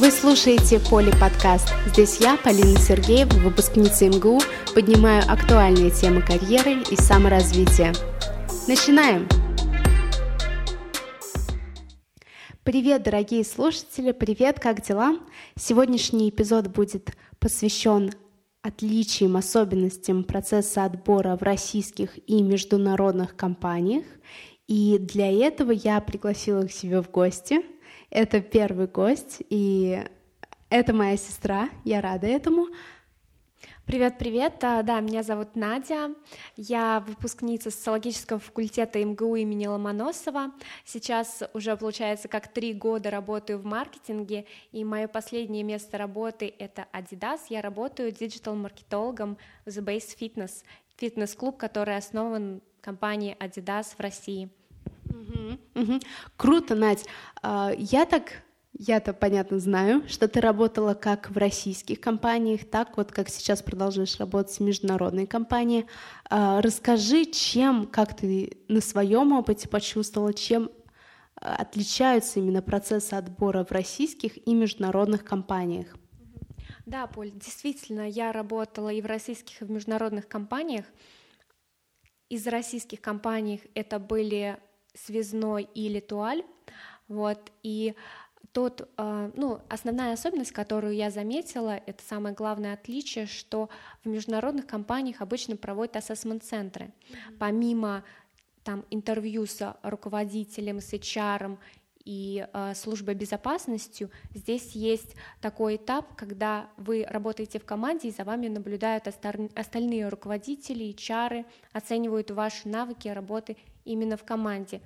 Вы слушаете Поли подкаст. Здесь я, Полина Сергеева, выпускница МГУ, поднимаю актуальные темы карьеры и саморазвития. Начинаем! Привет, дорогие слушатели! Привет, как дела? Сегодняшний эпизод будет посвящен отличиям, особенностям процесса отбора в российских и международных компаниях. И для этого я пригласила к себе в гости – это первый гость, и это моя сестра, я рада этому. Привет, привет. А, да, меня зовут Надя. Я выпускница социологического факультета МГУ имени Ломоносова. Сейчас уже получается как три года работаю в маркетинге, и мое последнее место работы это Adidas. Я работаю диджитал-маркетологом в The Base Fitness, фитнес-клуб, который основан компанией Adidas в России. Угу, угу. Круто, Надь. А, я так, я-то, понятно, знаю, что ты работала как в российских компаниях, так вот, как сейчас продолжаешь работать в международной компании. А, расскажи, чем, как ты на своем опыте почувствовала, чем а, отличаются именно процессы отбора в российских и международных компаниях? Да, Поль, действительно, я работала и в российских, и в международных компаниях. Из российских компаний это были связной и литуаль, вот, и тот, э, ну, основная особенность, которую я заметила, это самое главное отличие, что в международных компаниях обычно проводят ассессмент-центры. Mm-hmm. Помимо там интервью с руководителем, с HR и э, службой безопасности, здесь есть такой этап, когда вы работаете в команде, и за вами наблюдают остальные руководители, HR, оценивают ваши навыки работы именно в команде.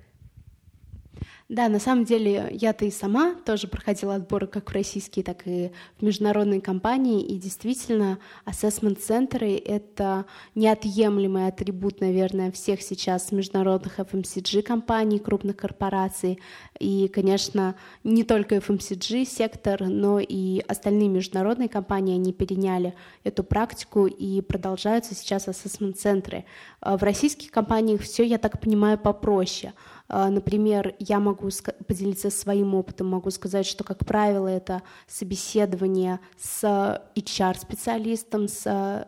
Да, на самом деле я-то и сама тоже проходила отборы как в российские, так и в международные компании, и действительно ассессмент-центры — это неотъемлемый атрибут, наверное, всех сейчас международных FMCG-компаний, крупных корпораций, и, конечно, не только FMCG-сектор, но и остальные международные компании, они переняли эту практику и продолжаются сейчас ассессмент-центры. А в российских компаниях все, я так понимаю, попроще — например, я могу поделиться своим опытом, могу сказать, что, как правило, это собеседование с HR-специалистом, с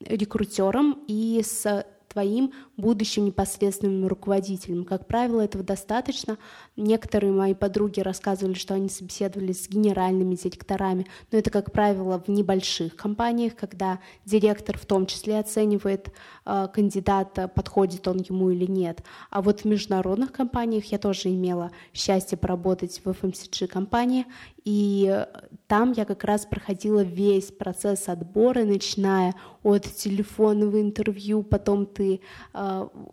рекрутером и с твоим будущим непосредственным руководителем. Как правило, этого достаточно. Некоторые мои подруги рассказывали, что они собеседовались с генеральными директорами, но это, как правило, в небольших компаниях, когда директор в том числе оценивает э, кандидата, подходит он ему или нет. А вот в международных компаниях я тоже имела счастье поработать в FMCG-компании, и там я как раз проходила весь процесс отбора, начиная от телефонного интервью, потом ты э,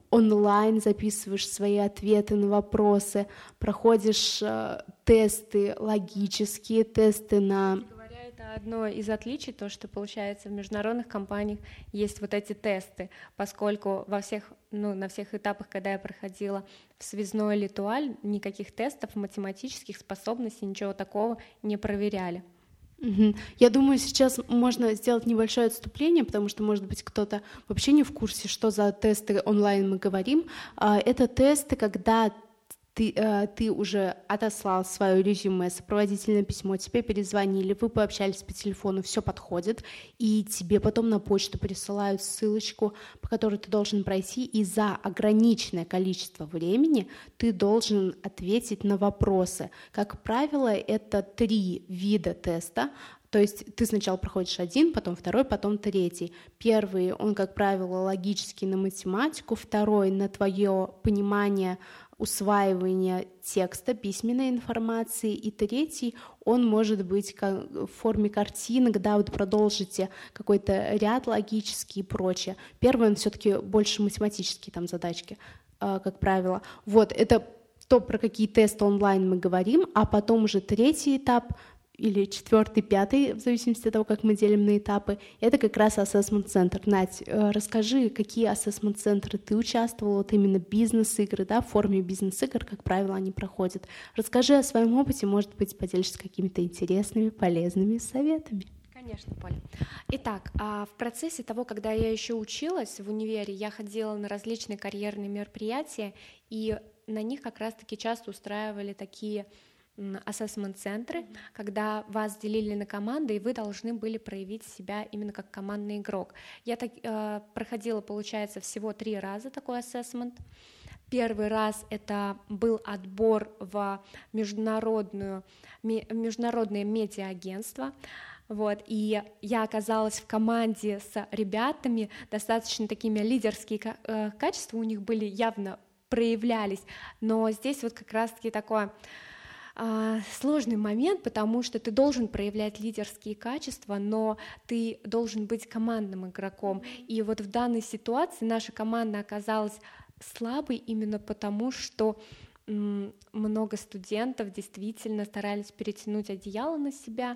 онлайн записываешь свои ответы на вопросы, проходишь э, тесты логические, тесты на это одно из отличий, то, что получается в международных компаниях есть вот эти тесты, поскольку во всех, ну, на всех этапах, когда я проходила в связной литуаль, никаких тестов математических способностей, ничего такого не проверяли. Я думаю, сейчас можно сделать небольшое отступление, потому что, может быть, кто-то вообще не в курсе, что за тесты онлайн мы говорим. А, это тесты, когда ты, э, ты уже отослал свое резюме, сопроводительное письмо, тебе перезвонили, вы пообщались по телефону, все подходит, и тебе потом на почту присылают ссылочку, по которой ты должен пройти, и за ограниченное количество времени ты должен ответить на вопросы. Как правило, это три вида теста. То есть ты сначала проходишь один, потом второй, потом третий. Первый, он, как правило, логический на математику, второй на твое понимание усваивания текста, письменной информации, и третий, он может быть в форме картинок, да, вот продолжите какой-то ряд логический и прочее. Первый, он все-таки больше математические там задачки, а, как правило. Вот, это то, про какие тесты онлайн мы говорим, а потом уже третий этап — или четвертый, пятый, в зависимости от того, как мы делим на этапы, это как раз ассессмент центр. Надь, э, расскажи, какие ассессмент центры ты участвовала, вот именно бизнес-игры, да, в форме бизнес-игр, как правило, они проходят. Расскажи о своем опыте, может быть, поделишься какими-то интересными, полезными советами. Конечно, Поля. Итак, а в процессе того, когда я еще училась в универе, я ходила на различные карьерные мероприятия, и на них как раз-таки часто устраивали такие ассессмент-центры, mm-hmm. когда вас делили на команды, и вы должны были проявить себя именно как командный игрок. Я так, э, проходила, получается, всего три раза такой ассессмент. Первый раз это был отбор в международную, международное медиа-агентство. Вот, и я оказалась в команде с ребятами, достаточно такими лидерские э, качества у них были явно проявлялись, но здесь вот как раз-таки такое сложный момент, потому что ты должен проявлять лидерские качества, но ты должен быть командным игроком. И вот в данной ситуации наша команда оказалась слабой именно потому, что много студентов действительно старались перетянуть одеяло на себя.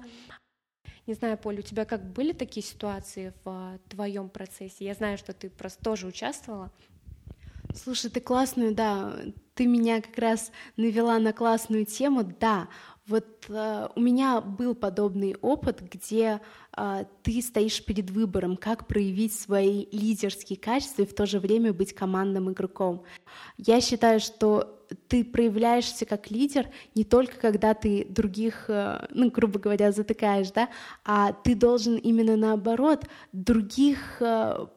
Не знаю, Поля, у тебя как были такие ситуации в а, твоем процессе? Я знаю, что ты просто тоже участвовала. Слушай, ты классную, да, ты меня как раз навела на классную тему, да. Вот э, у меня был подобный опыт, где э, ты стоишь перед выбором, как проявить свои лидерские качества и в то же время быть командным игроком. Я считаю, что ты проявляешься как лидер не только когда ты других, э, ну, грубо говоря, затыкаешь, да, а ты должен именно наоборот других э,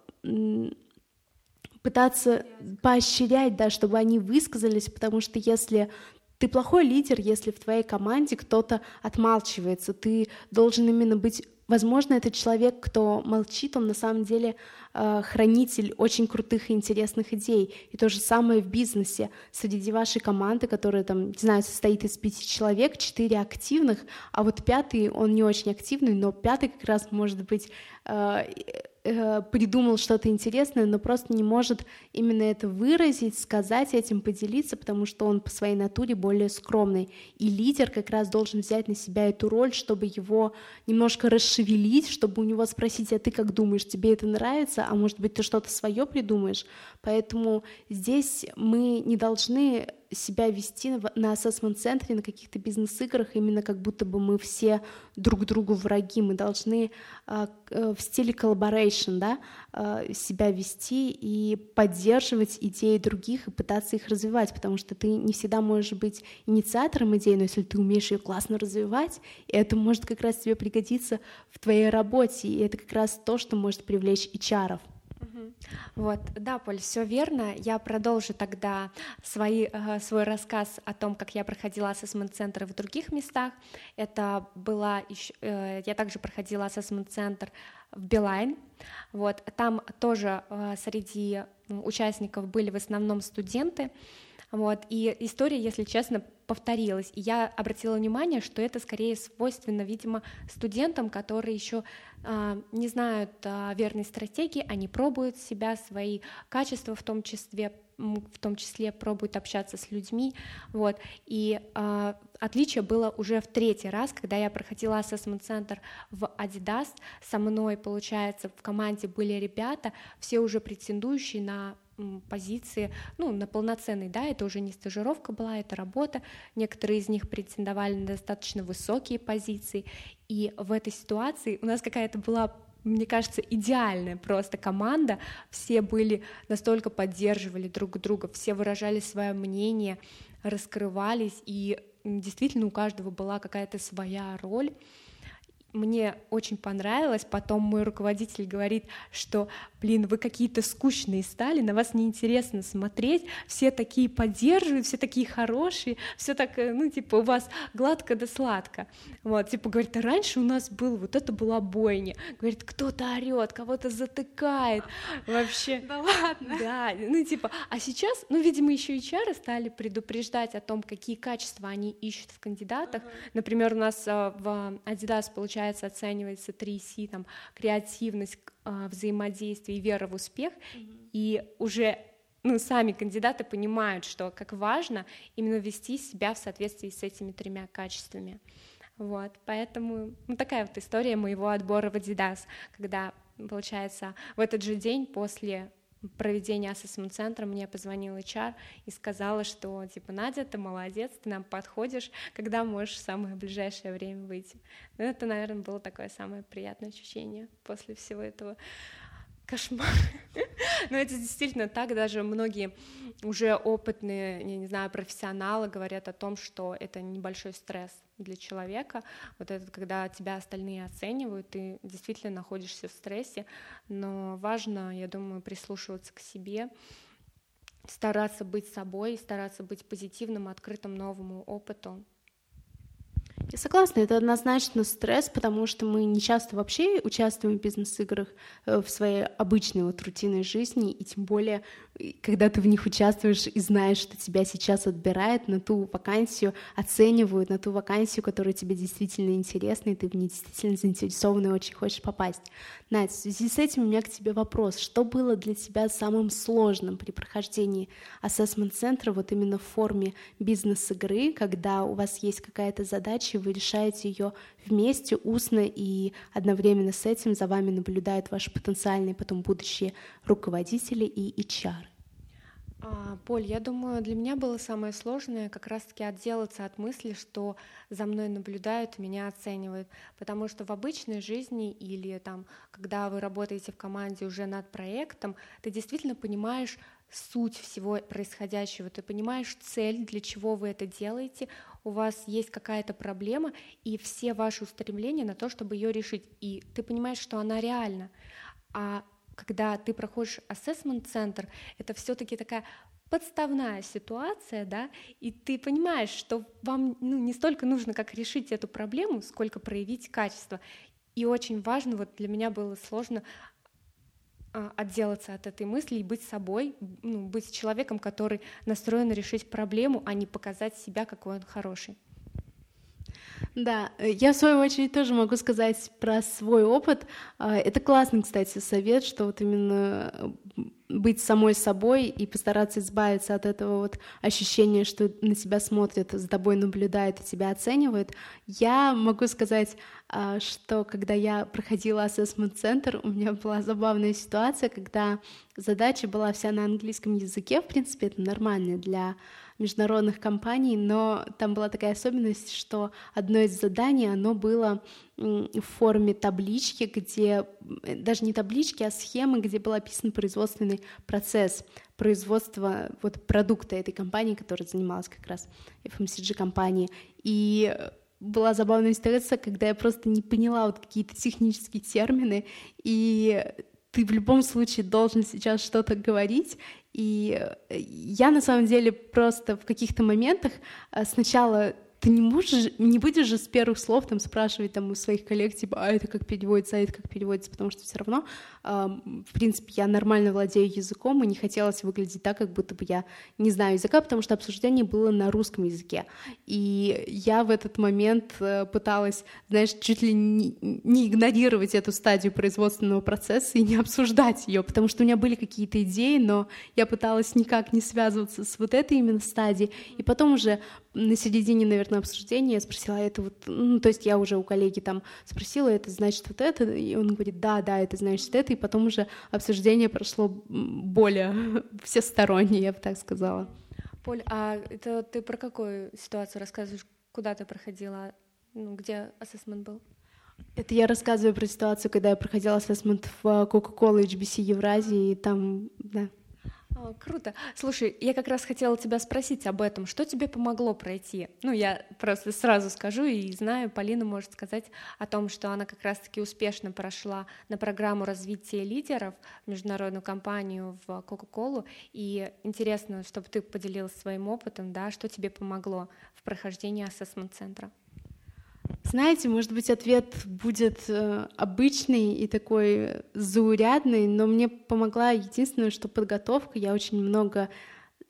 пытаться поощрять, да, чтобы они высказались, потому что если ты плохой лидер, если в твоей команде кто-то отмалчивается, ты должен именно быть Возможно, этот человек, кто молчит, он на самом деле э, хранитель очень крутых и интересных идей. И то же самое в бизнесе. Среди вашей команды, которая там, не знаю, состоит из пяти человек, четыре активных, а вот пятый, он не очень активный, но пятый как раз может быть э, Э, придумал что-то интересное, но просто не может именно это выразить, сказать этим, поделиться, потому что он по своей натуре более скромный. И лидер как раз должен взять на себя эту роль, чтобы его немножко расшевелить, чтобы у него спросить, а ты как думаешь, тебе это нравится, а может быть ты что-то свое придумаешь. Поэтому здесь мы не должны себя вести на ассессмент-центре, на каких-то бизнес-играх, именно как будто бы мы все друг другу враги. Мы должны э, в стиле collaboration да, э, себя вести и поддерживать идеи других и пытаться их развивать, потому что ты не всегда можешь быть инициатором идеи, но если ты умеешь ее классно развивать, это может как раз тебе пригодиться в твоей работе, и это как раз то, что может привлечь HR. -ов. Вот, да, Поль, все верно. Я продолжу тогда свои, э, свой рассказ о том, как я проходила ассессмент-центры в других местах. Это была еще, э, я также проходила ассессмент-центр в Билайн. Вот, там тоже э, среди участников были в основном студенты. Вот, и история, если честно, повторилась. И я обратила внимание, что это скорее свойственно, видимо, студентам, которые еще а, не знают а, верной стратегии, они пробуют себя, свои качества в том числе, в том числе пробуют общаться с людьми, вот, и э, отличие было уже в третий раз, когда я проходила ассессмент-центр в Adidas, со мной, получается, в команде были ребята, все уже претендующие на позиции, ну, на полноценный, да, это уже не стажировка была, это работа, некоторые из них претендовали на достаточно высокие позиции, и в этой ситуации у нас какая-то была мне кажется, идеальная просто команда. Все были настолько поддерживали друг друга, все выражали свое мнение, раскрывались, и действительно у каждого была какая-то своя роль мне очень понравилось. Потом мой руководитель говорит, что, блин, вы какие-то скучные стали, на вас неинтересно смотреть, все такие поддерживают, все такие хорошие, все так, э, ну, типа, у вас гладко да сладко. Вот, типа, говорит, а раньше у нас был, вот это была бойня. Говорит, кто-то орет, кого-то затыкает. Вообще. Да ладно. Да, ну, типа, а сейчас, ну, видимо, еще HR стали предупреждать о том, какие качества они ищут в кандидатах. Например, у нас э, в Adidas, получается, получается, оценивается 3C, там, креативность, а, взаимодействие и вера в успех, mm-hmm. и уже ну, сами кандидаты понимают, что как важно именно вести себя в соответствии с этими тремя качествами. Вот, поэтому ну, такая вот история моего отбора в Adidas, когда, получается, в этот же день после проведения ассессмент-центра мне позвонил HR и сказала, что, типа, Надя, ты молодец, ты нам подходишь, когда можешь в самое ближайшее время выйти. Ну, это, наверное, было такое самое приятное ощущение после всего этого Кошмар. Но это действительно так, даже многие уже опытные, я не знаю, профессионалы говорят о том, что это небольшой стресс для человека. Вот это когда тебя остальные оценивают, ты действительно находишься в стрессе, но важно, я думаю, прислушиваться к себе, стараться быть собой, стараться быть позитивным, открытым новому опыту. Я согласна, это однозначно стресс, потому что мы не часто вообще участвуем в бизнес-играх э, в своей обычной вот рутинной жизни, и тем более когда ты в них участвуешь и знаешь, что тебя сейчас отбирают на ту вакансию, оценивают на ту вакансию, которая тебе действительно интересна, и ты в ней действительно заинтересован и очень хочешь попасть. Надь, в связи с этим у меня к тебе вопрос. Что было для тебя самым сложным при прохождении ассессмент-центра вот именно в форме бизнес-игры, когда у вас есть какая-то задача, вы решаете ее вместе, устно, и одновременно с этим за вами наблюдают ваши потенциальные потом будущие руководители и HR? А, Поль, я думаю, для меня было самое сложное как раз-таки отделаться от мысли, что за мной наблюдают, меня оценивают, потому что в обычной жизни или там, когда вы работаете в команде уже над проектом, ты действительно понимаешь суть всего происходящего, ты понимаешь цель, для чего вы это делаете, у вас есть какая-то проблема, и все ваши устремления на то, чтобы ее решить, и ты понимаешь, что она реальна. А когда ты проходишь ассессмент-центр, это все-таки такая подставная ситуация, да, и ты понимаешь, что вам ну, не столько нужно, как решить эту проблему, сколько проявить качество. И очень важно, вот для меня было сложно отделаться от этой мысли и быть собой, ну, быть человеком, который настроен решить проблему, а не показать себя, какой он хороший. Да, э, я в свою очередь тоже могу сказать про свой опыт. А, это классный, кстати, совет, что вот именно э, быть самой собой и постараться избавиться от этого вот ощущения, что на тебя смотрят, за тобой наблюдают и тебя оценивают. Я могу сказать, а, что когда я проходила assessment центр, у меня была забавная ситуация, когда задача была вся на английском языке, в принципе, это нормально для международных компаний, но там была такая особенность, что одно из заданий, оно было в форме таблички, где э, даже не таблички, а схемы, где был описан производственный процесс производства вот продукта этой компании, которая занималась как раз FMCG компании. И была забавная ситуация, когда я просто не поняла вот какие-то технические термины, и ты в любом случае должен сейчас что-то говорить, и я на самом деле просто в каких-то моментах э, сначала ты не можешь, не будешь же с первых слов там спрашивать там у своих коллег, типа, а это как переводится, а это как переводится, потому что все равно, э, в принципе, я нормально владею языком, и не хотелось выглядеть так, как будто бы я не знаю языка, потому что обсуждение было на русском языке. И я в этот момент э, пыталась, знаешь, чуть ли не, не игнорировать эту стадию производственного процесса и не обсуждать ее, потому что у меня были какие-то идеи, но я пыталась никак не связываться с вот этой именно стадией, и потом уже на середине, наверное, обсуждения я спросила, а это вот, ну, то есть я уже у коллеги там спросила, это значит вот это, и он говорит, да, да, это значит это, и потом уже обсуждение прошло более всестороннее, я бы так сказала. Поль, а это ты про какую ситуацию рассказываешь? Куда ты проходила? Ну, где ассессмент был? Это я рассказываю про ситуацию, когда я проходила ассессмент в Coca-Cola HBC Евразии, и там, да, о, круто. Слушай, я как раз хотела тебя спросить об этом. Что тебе помогло пройти? Ну, я просто сразу скажу и знаю, Полина может сказать о том, что она как раз-таки успешно прошла на программу развития лидеров в международную компанию в Coca-Cola. И интересно, чтобы ты поделилась своим опытом, да, что тебе помогло в прохождении ассессмент-центра. Знаете, может быть, ответ будет э, обычный и такой заурядный, но мне помогла единственное, что подготовка. Я очень много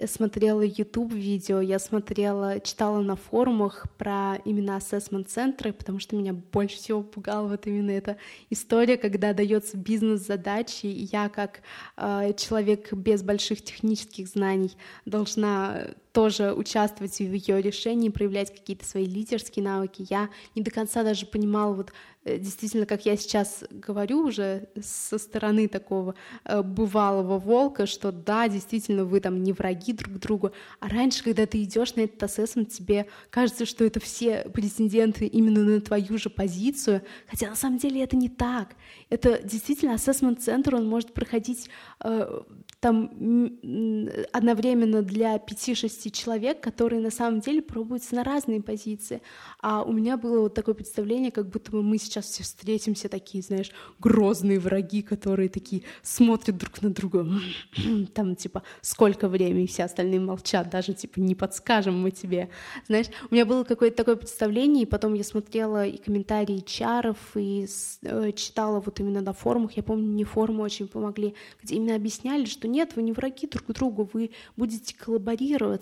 смотрела YouTube видео, я смотрела, читала на форумах про именно assessment центры, потому что меня больше всего пугала вот именно эта история, когда дается бизнес-задачи, и я как э, человек без больших технических знаний должна тоже участвовать в ее решении, проявлять какие-то свои лидерские навыки. Я не до конца даже понимала вот Э, действительно, как я сейчас говорю уже со стороны такого э, бывалого волка, что да, действительно, вы там не враги друг другу, а раньше, когда ты идешь на этот ассессмент, тебе кажется, что это все претенденты именно на твою же позицию, хотя на самом деле это не так. Это действительно ассессмент-центр, он может проходить э, там одновременно для 5-6 человек, которые на самом деле пробуются на разные позиции. А у меня было вот такое представление, как будто бы мы сейчас все встретимся такие, знаешь, грозные враги, которые такие смотрят друг на друга, там типа сколько времени, все остальные молчат, даже типа не подскажем мы тебе, знаешь. У меня было какое-то такое представление, и потом я смотрела и комментарии чаров, и э, читала вот именно на форумах, я помню, не форумы очень помогли, где именно объясняли, что нет, вы не враги друг другу, вы будете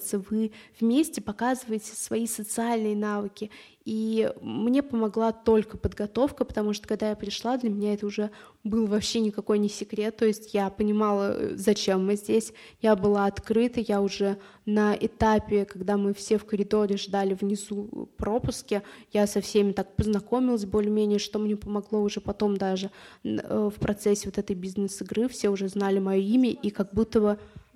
коллаборироваться, вы вместе показываете свои социальные навыки, и мне помогла только подготовка, потому что когда я пришла, для меня это уже был вообще никакой не секрет. То есть я понимала, э, зачем мы здесь. Я была открыта, я уже на этапе, когда мы все в коридоре ждали внизу пропуски, я со всеми так познакомилась более-менее, что мне помогло уже потом даже э, в процессе вот этой бизнес-игры. Все уже знали мое имя, и как будто бы Э,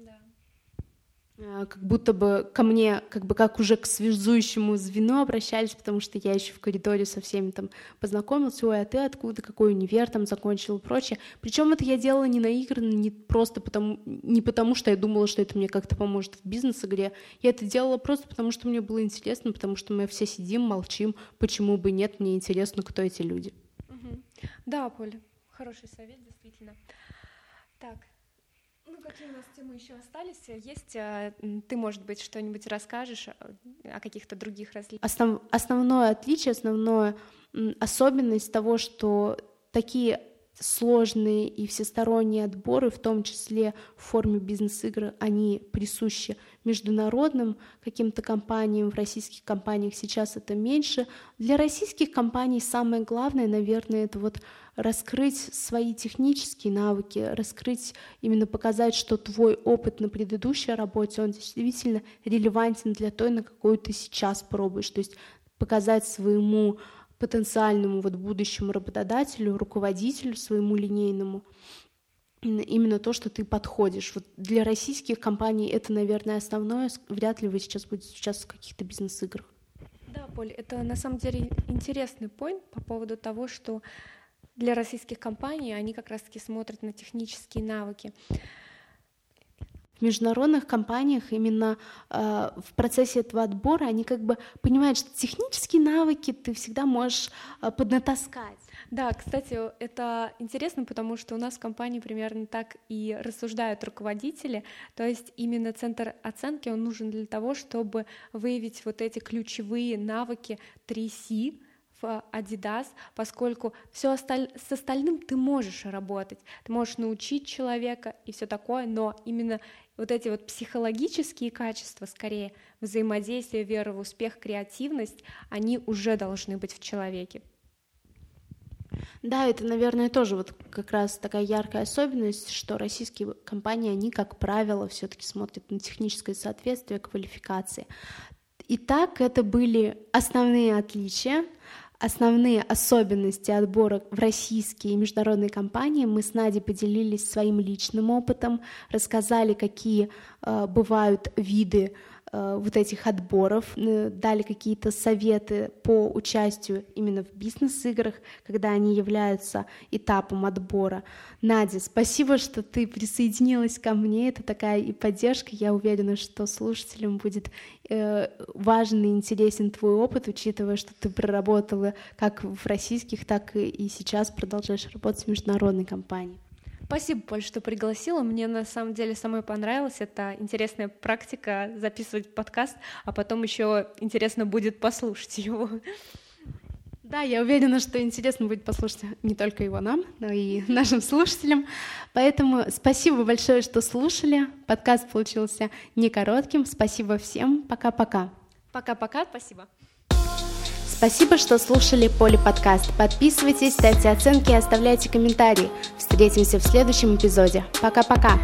как будто бы ко мне, как бы как уже к связующему звену обращались, потому что я еще в коридоре со всеми там познакомился, ой, а ты откуда, какой универ там закончил и прочее. Причем это я делала не наигранно, не просто потому, не потому, что я думала, что это мне как-то поможет в бизнес-игре, я это делала просто потому, что мне было интересно, потому что мы все сидим, молчим, почему бы нет, мне интересно, кто эти люди. Да, Поля, хороший совет, действительно. Так, ну, какие у нас темы еще остались? Есть, а, ты, может быть, что-нибудь расскажешь о каких-то других различиях? Основ, основное отличие, основная особенность того, что такие сложные и всесторонние отборы, в том числе в форме бизнес-игр, они присущи международным каким-то компаниям, в российских компаниях сейчас это меньше. Для российских компаний самое главное, наверное, это вот раскрыть свои технические навыки, раскрыть, именно показать, что твой опыт на предыдущей работе, он действительно релевантен для той, на какую ты сейчас пробуешь. То есть показать своему потенциальному вот будущему работодателю, руководителю своему линейному, именно то, что ты подходишь. Вот для российских компаний это, наверное, основное. Вряд ли вы сейчас будете сейчас в каких-то бизнес-играх. Да, Поль, это на самом деле интересный point по поводу того, что для российских компаний, они как раз-таки смотрят на технические навыки. Международных компаниях именно э, в процессе этого отбора. Они как бы понимают, что технические навыки ты всегда можешь э, поднатаскать. Да, кстати, это интересно, потому что у нас в компании примерно так и рассуждают руководители, то есть именно центр оценки, он нужен для того, чтобы выявить вот эти ключевые навыки 3C, в Adidas, поскольку все осталь... с остальным ты можешь работать, ты можешь научить человека и все такое, но именно вот эти вот психологические качества, скорее взаимодействие, вера в успех, креативность, они уже должны быть в человеке. Да, это, наверное, тоже вот как раз такая яркая особенность, что российские компании, они, как правило, все-таки смотрят на техническое соответствие квалификации. Итак, это были основные отличия основные особенности отбора в российские и международные компании. Мы с Надей поделились своим личным опытом, рассказали, какие э, бывают виды вот этих отборов, э, дали какие-то советы по участию именно в бизнес-играх, когда они являются этапом отбора. Надя, спасибо, что ты присоединилась ко мне, это такая и поддержка, я уверена, что слушателям будет э, важен и интересен твой опыт, учитывая, что ты проработала как в российских, так и сейчас продолжаешь работать в международной компании. Спасибо, Поль, что пригласила. Мне на самом деле самой понравилось. Это интересная практика записывать подкаст, а потом еще интересно будет послушать его. Да, я уверена, что интересно будет послушать не только его нам, но и нашим слушателям. Поэтому спасибо большое, что слушали. Подкаст получился не коротким. Спасибо всем. Пока-пока. Пока-пока. Спасибо. Спасибо, что слушали Поли подкаст. Подписывайтесь, ставьте оценки и оставляйте комментарии. Встретимся в следующем эпизоде. Пока-пока.